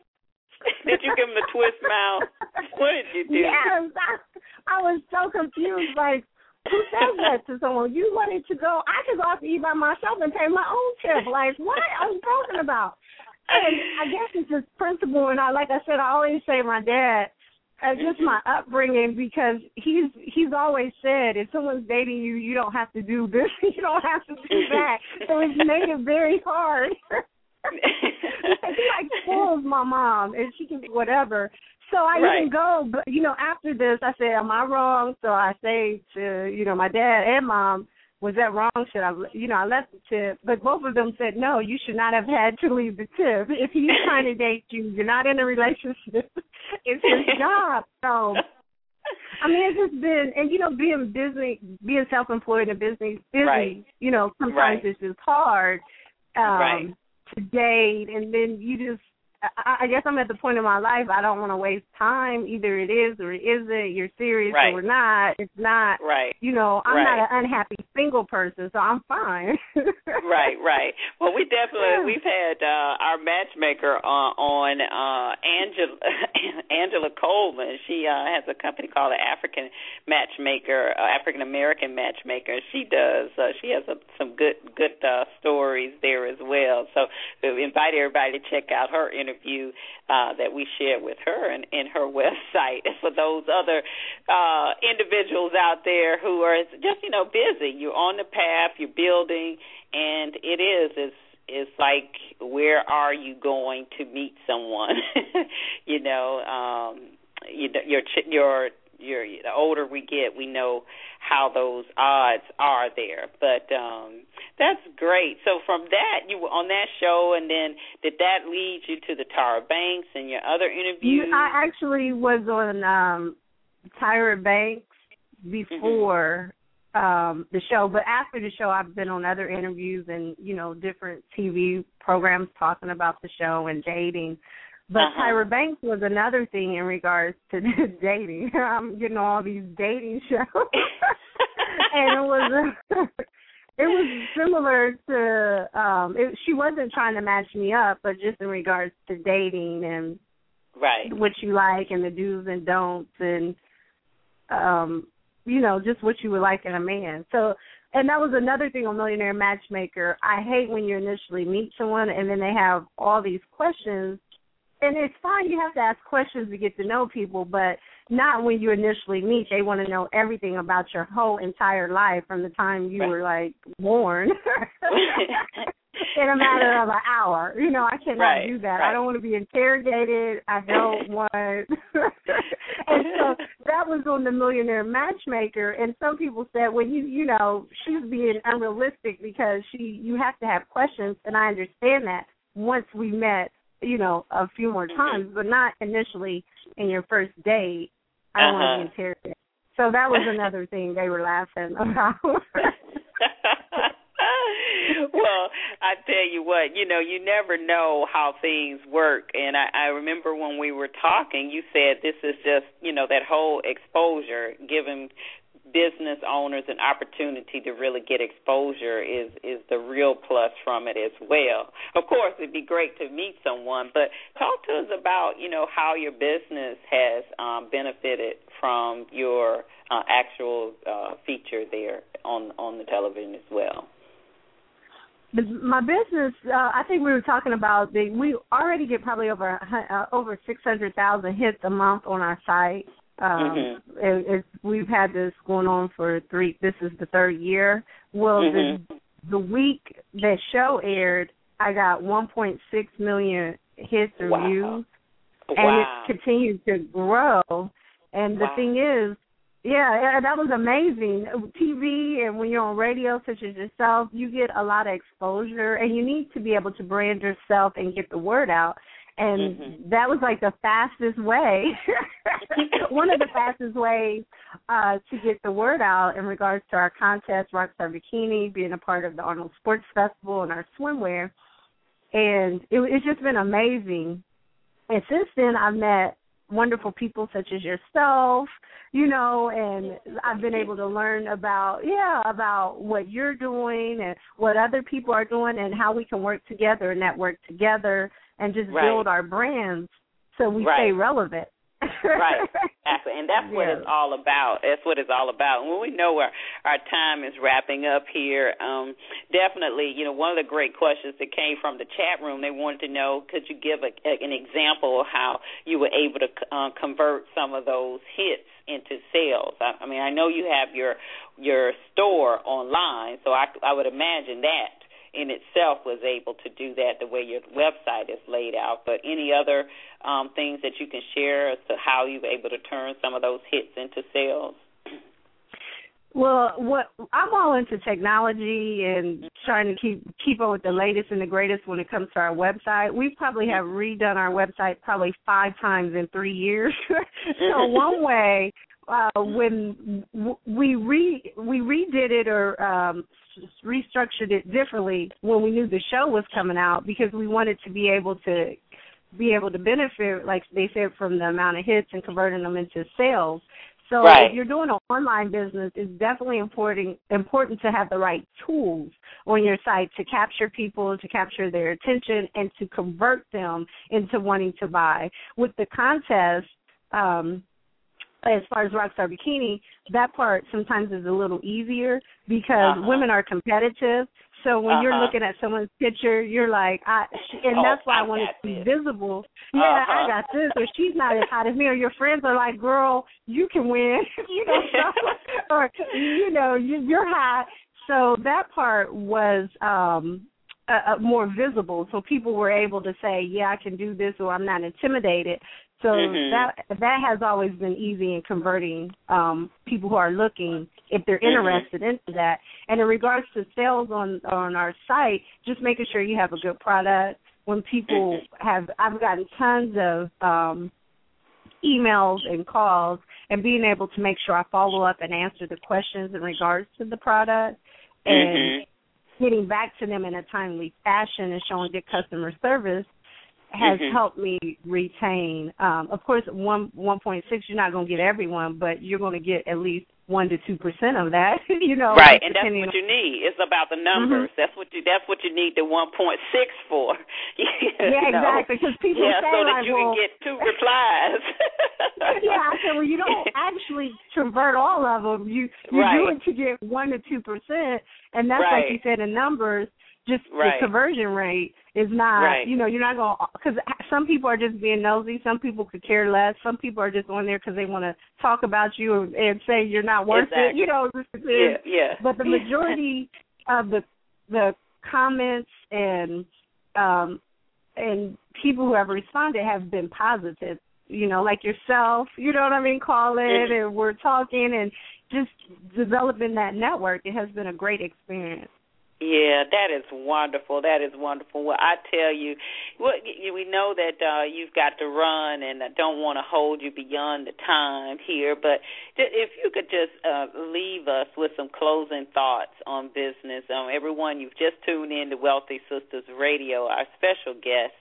Did you give him a twist mouth? What did you do?
Yes, I, I was so confused. Like, who says that to someone? You wanted to go. I could go out to eat by myself and pay my own tip. Like, what are you talking about? And I guess it's just principle. And I, like I said, I always say my dad. Uh, just my upbringing because he's he's always said if someone's dating you you don't have to do this you don't have to do that so it's made it very hard he like spoils my mom and she can do whatever. So I
Right.
even go, but you know, after this I say, Am I wrong? So I say to, you know, my dad and mom, was that wrong? Should I you know, I left the tip. But both of them said, No, you should not have had to leave the tip. If he's trying to date you, you're not in a relationship. it's his job. So I mean, it's just been, and you know, being busy, being self-employed and busy, busy.
Right.
You know, sometimes
Right.
it's just hard um,
Right.
to date, and then you just, I, I guess I'm at the point in my life I don't want to waste time. Either it is or it isn't. You're serious
right.
or not. It's not.
Right.
You know, I'm
right.
not an unhappy single person, so I'm fine.
right, right. Well, we definitely we've had uh our matchmaker uh, on uh Angela Angela Coleman. She uh has a company called the African Matchmaker, uh, African American Matchmaker. She does. Uh, she has a, some good good uh stories there as well. So we invite everybody to check out her interview uh that we shared with her and in her website. For those other uh individuals out there who are just you know busy, you're on the path, you're building, and it is it's it's like where are you going to meet someone? you know, um, you your your your the older we get, we know how those odds are there. But um that's great. So from that, you were on that show, and then did that lead you to the Tyra Banks and your other interviews?
I actually was on um Tyra Banks before um the show but after the show I've been on other interviews and you know different TV programs talking about the show and dating but
uh-huh.
Tyra Banks was another thing in regards to dating I'm getting all these dating shows and it was it was similar to um it, she wasn't trying to match me up but just in regards to dating and
right
what you like and the do's and don'ts and um you know, just what you would like in a man. So, and that was another thing on Millionaire Matchmaker. I hate when you initially meet someone and then they have all these questions. And it's fine, you have to ask questions to get to know people, but not when you initially meet. They want to know everything about your whole entire life from the time you
right.
were like born. in a matter of an hour. You know, I cannot
right,
do that.
right.
I don't want to be interrogated. I don't want. and so that was on the Millionaire Matchmaker, and some people said, "Well, you you know, she's being unrealistic because she you have to have questions," and I understand that once we met, you know, a few more
Mm-hmm.
times, but not initially in your first date. I don't
uh-huh.
want to be interrogated. So that was another thing they were laughing about.
well, I tell you what, you know, you never know how things work. And I, I remember when we were talking, you said this is just, you know, that whole exposure, giving business owners an opportunity to really get exposure is is the real plus from it as well. Of course, it'd be great to meet someone, but talk to us about you know how your business has um, benefited from your uh, actual uh, feature there on on the television as well.
my business uh i think we were talking about the we already get probably over uh, over six hundred thousand hits a month on our site um
mm-hmm.
it, it's we've had this going on for three this is the third year well
mm-hmm.
the the week that show aired i got one point six million hits and
wow.
views and
wow.
it continues to grow and the
wow.
thing is yeah, that was amazing. TV and when you're on radio such as yourself, you get a lot of exposure and you need to be able to brand yourself and get the word out. And
mm-hmm.
that was like the fastest way, one of the fastest ways uh, to get the word out in regards to our contest, Rockstar Bikini, being a part of the Arnold Sports Festival and our swimwear. And it, it's just been amazing. And since then, I've met wonderful people such as yourself, you know, and I've been able to learn about yeah, about what you're doing and what other people are doing and how we can work together and network together and just
right.
build our brands so we
right.
stay relevant.
right, exactly, and that's what
yeah.
it's all about. That's what it's all about. And when we know our our time is wrapping up here, um, definitely, you know, one of the great questions that came from the chat room, they wanted to know, could you give a, a, an example of how you were able to uh, convert some of those hits into sales? I, I mean, I know you have your your store online, so I I would imagine that in itself was able to do that the way your website is laid out. But any other um, things that you can share as to how you were able to turn some of those hits into sales?
Well, what I'm all into technology and trying to keep keep up with the latest and the greatest when it comes to our website. We probably have redone our website probably five times in three years. so one way uh when we re we redid it or um restructured it differently when we knew the show was coming out because we wanted to be able to be able to benefit, like they said, from the amount of hits and converting them into sales. So
right.
if you're doing an online business, it's definitely important important to have the right tools on your site to capture people, to capture their attention, and to convert them into wanting to buy. With the contest, um, as far as Rockstar Bikini, that part sometimes is a little easier because
uh-huh.
women are competitive. So when
uh-huh.
you're looking at someone's picture, you're like, I, and
oh,
that's why
I,
I want
it
to be
this.
visible.
Uh-huh.
Yeah, I got this, or she's not as hot as me, or your friends are like, girl, you can win, you know, so, or you know, you, you're hot. So that part was um uh, more visible, so people were able to say, yeah, I can do this, or I'm not intimidated. So
mm-hmm.
that that has always been easy in converting um, people who are looking if they're
Mm-hmm.
interested mm-hmm. into that. And in regards to sales on on our site, just making sure you have a good product. When people
mm-hmm.
have, I've gotten tons of um, emails and calls, and being able to make sure I follow up and answer the questions in regards to the product, and
mm-hmm.
Getting back to them in a timely fashion and showing good customer service has
mm-hmm.
helped me retain. Um, of course, one one point six, you're not going to get everyone, but you're going to get at least one to two percent of that. you know,
right, and that's what you need. It's about the numbers.
Mhm.
That's what you. That's what you need the one point six for.
Yeah,
know?
exactly. Because people
yeah,
say
so that
like,
you
well,
can get two replies.
yeah, I said, well, you don't actually convert all of them. You you
Right.
do it to get one to two percent, and that's like you said in numbers. Just
Right.
the conversion rate is not.
Right.
You know, you're not going to, because some people are just being nosy. Some people could care less. Some people are just on there because they want to talk about you and, and say you're not worth it. You know, just
yeah, yeah.
But the majority of the the comments and um and people who have responded have been positive. You know, like yourself. You know what I mean? Calling
Mhm.
and we're talking and just developing that network. It has been a great experience.
Yeah, that is wonderful. That is wonderful. Well, I tell you, we know that uh, you've got to run, and I don't want to hold you beyond the time here. But if you could just uh, leave us with some closing thoughts on business. Um, everyone, you've just tuned in to Wealthy Sistas Radio. Our special guest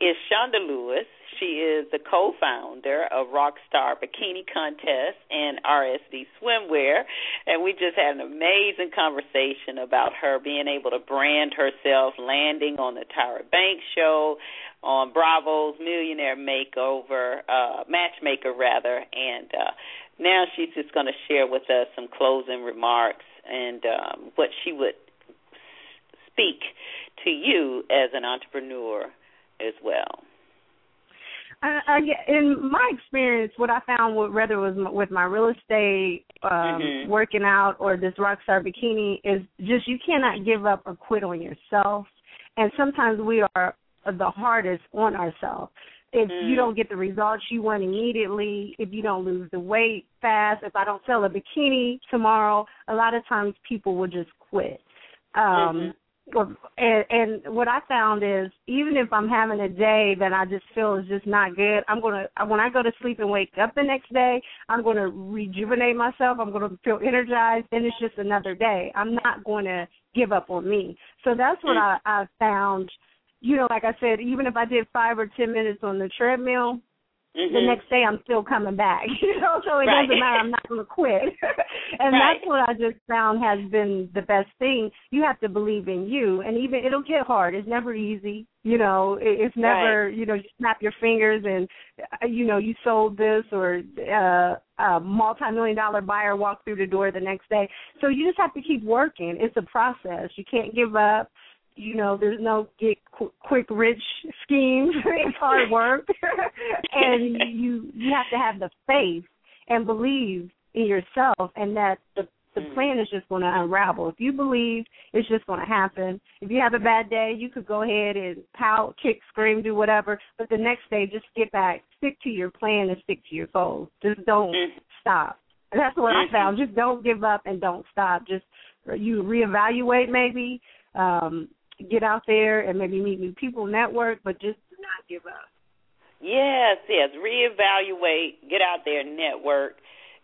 is Shonda Lewis. She is the co-founder of Rockstar Bikini Contest and RSB Swimwear, and we just had an amazing conversation about her being able to brand herself, landing on the Tyra Banks show, on Bravo's Millionaire Makeover, uh, Matchmaker rather, and uh, now she's just going to share with us some closing remarks and um, what she would speak to you as an entrepreneur as well.
I, I, in my experience, what I found, with, whether it was with my real estate, um,
Mhm.
working out, or this rockstar bikini, is just you cannot give up or quit on yourself. And sometimes we are the hardest on ourselves. If
Mm.
you don't get the results you want immediately, if you don't lose the weight fast, if I don't sell a bikini tomorrow, a lot of times people will just quit. Um,
Mhm.
And, and what I found is even if I'm having a day that I just feel is just not good, I'm gonna when I go to sleep and wake up the next day, I'm gonna rejuvenate myself. I'm gonna feel energized, and it's just another day. I'm not going to give up on me. So that's what mm. I, I found. You know, like I said, even if I did five or ten minutes on the treadmill,
Mhm.
the next day I'm still coming back. You know, so it
Right.
doesn't matter. I'm not going to quit. and
Right.
that's what I just found has been the best thing. You have to believe in you, and even it'll get hard. It's never easy. You know, it, it's never. You know, you snap your fingers and uh, you know you sold this or uh, a multi-million dollar buyer walked through the door the next day. So you just have to keep working. It's a process. You can't give up you know there's no get qu- quick rich schemes it's hard work. And you you have to have the faith and believe in yourself and that the the mm. plan is just going to unravel. If you believe it's just going to happen if you have a bad day you could go ahead and pout kick scream do whatever but the next day just get back. Stick to your plan and stick to your goals. Just don't mm. stop. And that's what i mm-hmm. found. Just don't give up and don't stop. Just you reevaluate maybe um get out there and maybe meet new people, network, but just do not give up.
Yes, yes. Reevaluate, get out there, network,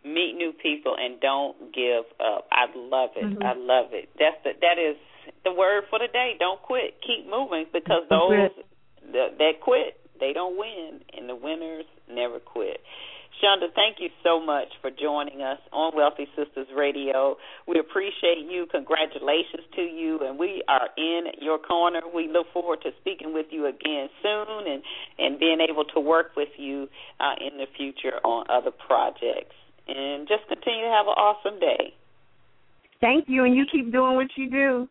meet new people, and don't give up. I love it.
Mhm.
I love it. That's the, that is the word for the day. Don't quit. Keep moving because those that, that quit, they don't win, and the winners never quit. Shonda, thank you so much for joining us on Wealthy Sistas Radio. We appreciate you. Congratulations to you, and we are in your corner. We look forward to speaking with you again soon and, and being able to work with you uh, in the future on other projects. And just continue to have an awesome day.
Thank you, and you keep doing what you do.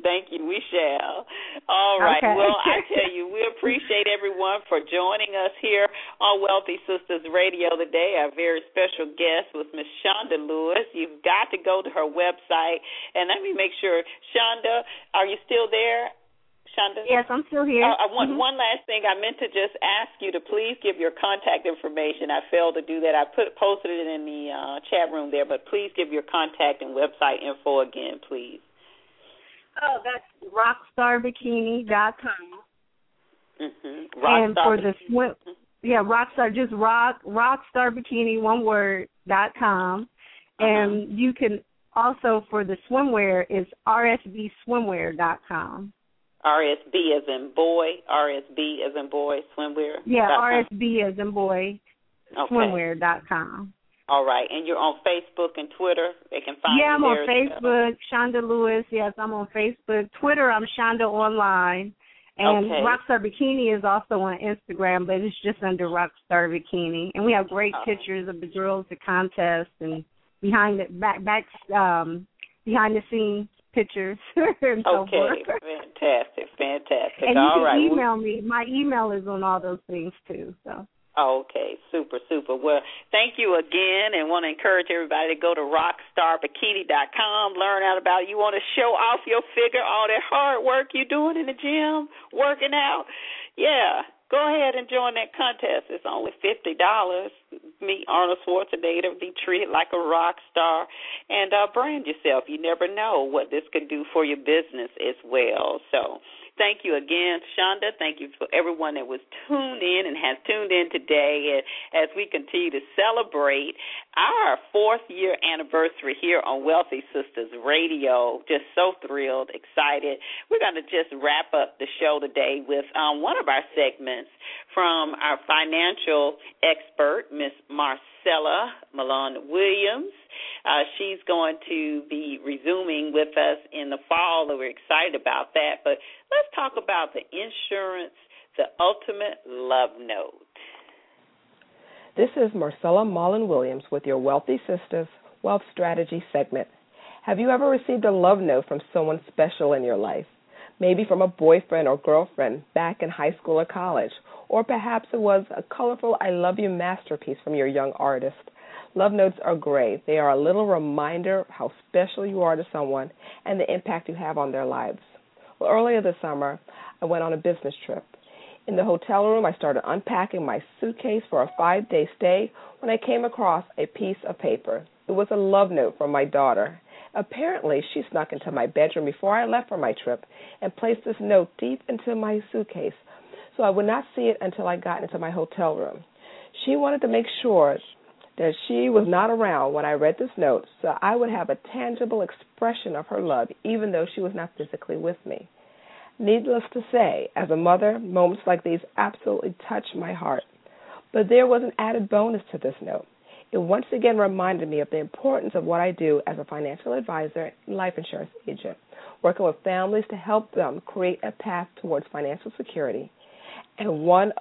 Thank you. We shall. All right. Okay. Well, I tell you, we appreciate everyone for joining us here on Wealthy Sistas Radio today. Our very special guest was Miss Shonda Lewis. You've got to go to her website. And let me make sure, Shonda, are you still there? Shonda?
Yes, I'm still here. Uh,
I want
mm-hmm.
one last thing. I meant to just ask you to please give your contact information. I failed to do that. I put posted it in the uh, chat room there, but please give your contact and website info again, please.
Oh, that's rockstarbikini.com.
Mm-hmm.
Rockstar and for the swim, yeah, rockstar, just rock rockstar bikini, one word dot com, uh-huh. and you can also for the swimwear is rsbswimwear dot com.
RSB as in boy, RSB as in boy, swimwear.
Yeah, RSB as in boy,
okay.
swimwear dot com.
All right, and you're on Facebook and Twitter. They can find
yeah,
you.
Yeah, I'm on Facebook, Shonda Lewis. Yes, I'm on Facebook. Twitter, I'm Shonda Online. And
okay.
Rockstar Bikini is also on Instagram, but it's just under Rockstar Bikini. And we have great
oh.
pictures of the girls, the contest, and behind the back back um behind the scenes pictures and so
okay,
forth.
fantastic, fantastic.
And
all
you can
right.
email me. My email is on all those things too. So.
Okay, super, super. Well, thank you again, and want to encourage everybody to go to rockstarbikini.com, learn out about. it. You want to show off your figure, all that hard work you're doing in the gym, working out. Yeah, go ahead and join that contest. It's only fifty dollars. Meet Arnold Schwarzenegger, be treated like a rock star, and uh, brand yourself. You never know what this could do for your business as well. So Thank you again, Shonda. Thank you for everyone that was tuned in and has tuned in today as we continue to celebrate our fourth year anniversary here on Wealthy Sistas Radio. Just so thrilled, excited. We're going to just wrap up the show today with um, one of our segments from our financial expert, Miss Marcella Malone Williams. Uh, she's going to be resuming with us in the fall, and we're excited about that. But let's talk about the insurance, the ultimate love note.
This is Marcella Mullen Williams with your Wealthy Sistas Wealth Strategy segment. Have you ever received a love note from someone special in your life? Maybe from a boyfriend or girlfriend back in high school or college, or perhaps it was a colorful I love you masterpiece from your young artist. Love notes are great. They are a little reminder how special you are to someone and the impact you have on their lives. Well, earlier this summer, I went on a business trip. In the hotel room, I started unpacking my suitcase for a five day stay when I came across a piece of paper. It was a love note from my daughter. Apparently, she snuck into my bedroom before I left for my trip and placed this note deep into my suitcase so I would not see it until I got into my hotel room. She wanted to make sure that she was not around when I read this note, so I would have a tangible expression of her love, even though she was not physically with me. Needless to say, as a mother, moments like these absolutely touch my heart. But there was an added bonus to this note. It once again reminded me of the importance of what I do as a financial advisor and life insurance agent, working with families to help them create a path towards financial security. And one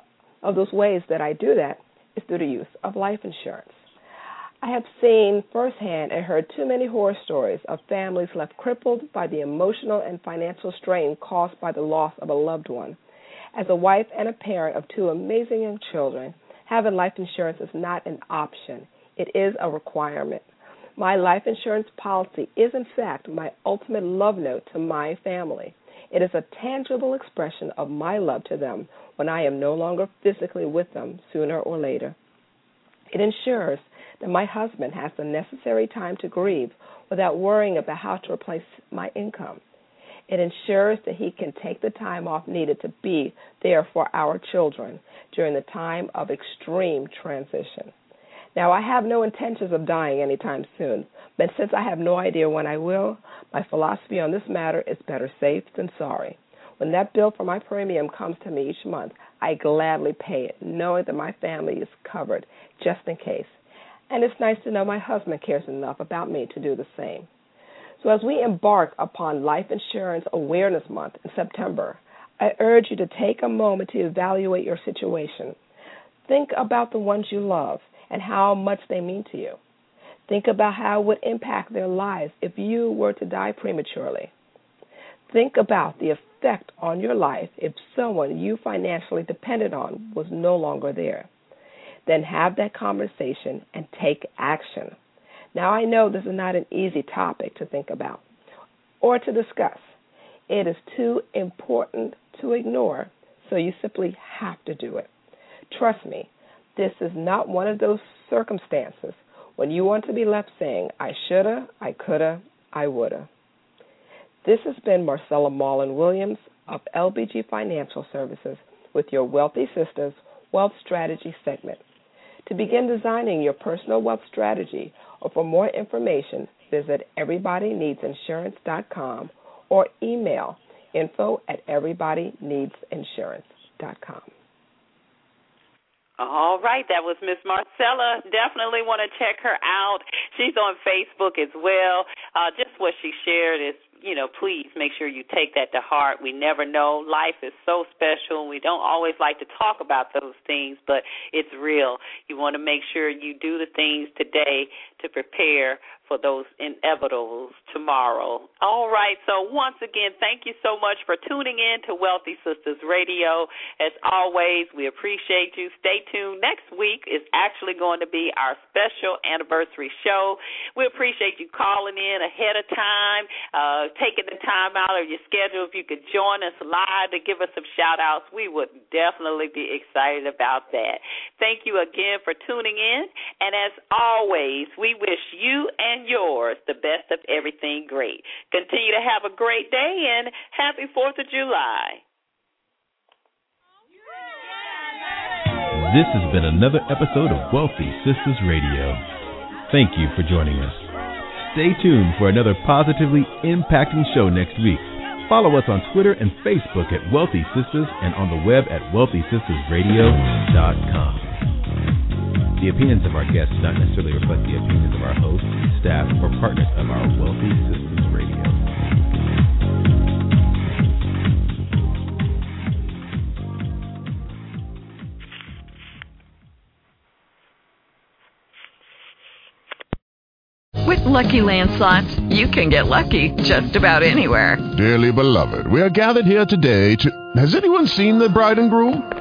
of those ways that I do that is through the use of life insurance. I have seen firsthand and heard too many horror stories of families left crippled by the emotional and financial strain caused by the loss of a loved one. As a wife and a parent of two amazing young children, having life insurance is not an option, it is a requirement. My life insurance policy is, in fact, my ultimate love note to my family. It is a tangible expression of my love to them when I am no longer physically with them sooner or later. It ensures that my husband has the necessary time to grieve without worrying about how to replace my income. It ensures that he can take the time off needed to be there for our children during the time of extreme transition. Now, I have no intentions of dying anytime soon, but since I have no idea when I will, my philosophy on this matter is better safe than sorry. When that bill for my premium comes to me each month, I gladly pay it, knowing that my family is covered just in case. And it's nice to know my husband cares enough about me to do the same. So, as we embark upon Life Insurance Awareness Month in September, I urge you to take a moment to evaluate your situation. Think about the ones you love and how much they mean to you. Think about how it would impact their lives if you were to die prematurely. Think about the effect on your life if someone you financially depended on was no longer there. Then have that conversation and take action. Now, I know this is not an easy topic to think about or to discuss. It is too important to ignore, so you simply have to do it. Trust me, this is not one of those circumstances when you want to be left saying, I shoulda, I coulda, I woulda. This has been Marcella Marlin Williams of LBG Financial Services with your Wealthy Sistas Wealth Strategy segment. To begin designing your personal wealth strategy or for more information, visit everybodyneedsinsurance.com or email info at everybodyneedsinsurance.com.
All right, that was Miss Marcella. Definitely want to check her out. She's on Facebook as well. Uh, just what she shared is you know, please make sure you take that to heart. We never know. Life is so special. We don't always like to talk about those things, but it's real. You want to make sure you do the things today to prepare for those inevitables tomorrow. All right, so once again, thank you so much for tuning in to Wealthy Sistas Radio. As always, we appreciate you. Stay tuned. Next week is actually going to be our special anniversary show. We appreciate you calling in ahead of time, uh, taking the time out of your schedule. If you could join us live to give us some shout outs, we would definitely be excited about that. Thank you again for tuning in. And as always, we wish you and and yours the best of everything great. Continue to have a great day and happy 4th of July.
This has been another episode of Wealthy Sistas Radio. Thank you for joining us. Stay tuned for another positively impacting show next week. Follow us on Twitter and Facebook at Wealthy Sisters and on the web at wealthysistasradio.com. The opinions of our guests do not necessarily reflect the opinions of our hosts, staff, or partners of our Wealthy Sistas Radio.
With Lucky Land slots, you can get lucky just about anywhere.
Dearly beloved, we are gathered here today to. Has anyone seen the bride and groom?